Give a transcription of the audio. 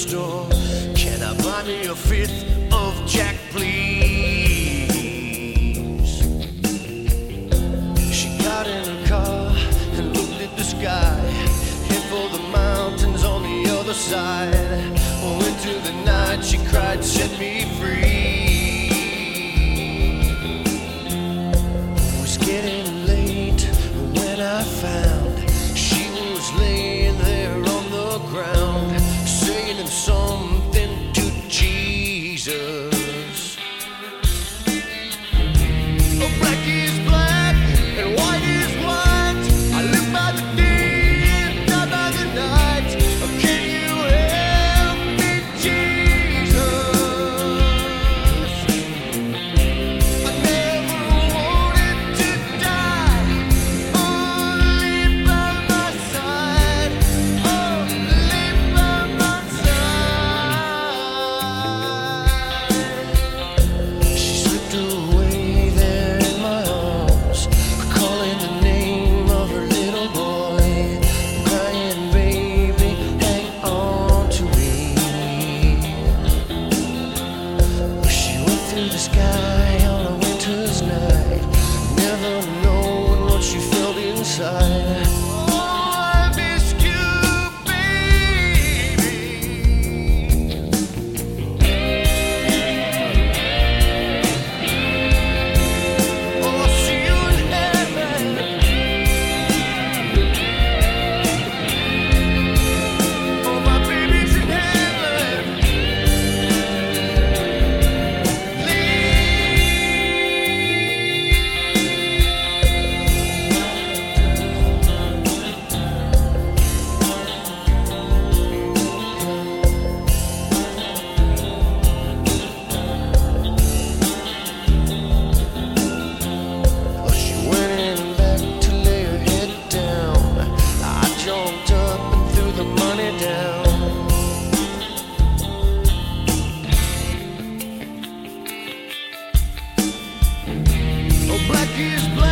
store. Can I buy me a fifth of Jack, please? She got in her car and looked at the sky. Head for the mountains on the other side. Oh, into the night she cried, set me free. Jesus. Oh, black is sky on a winter's night, never knowing what she felt inside. black is black.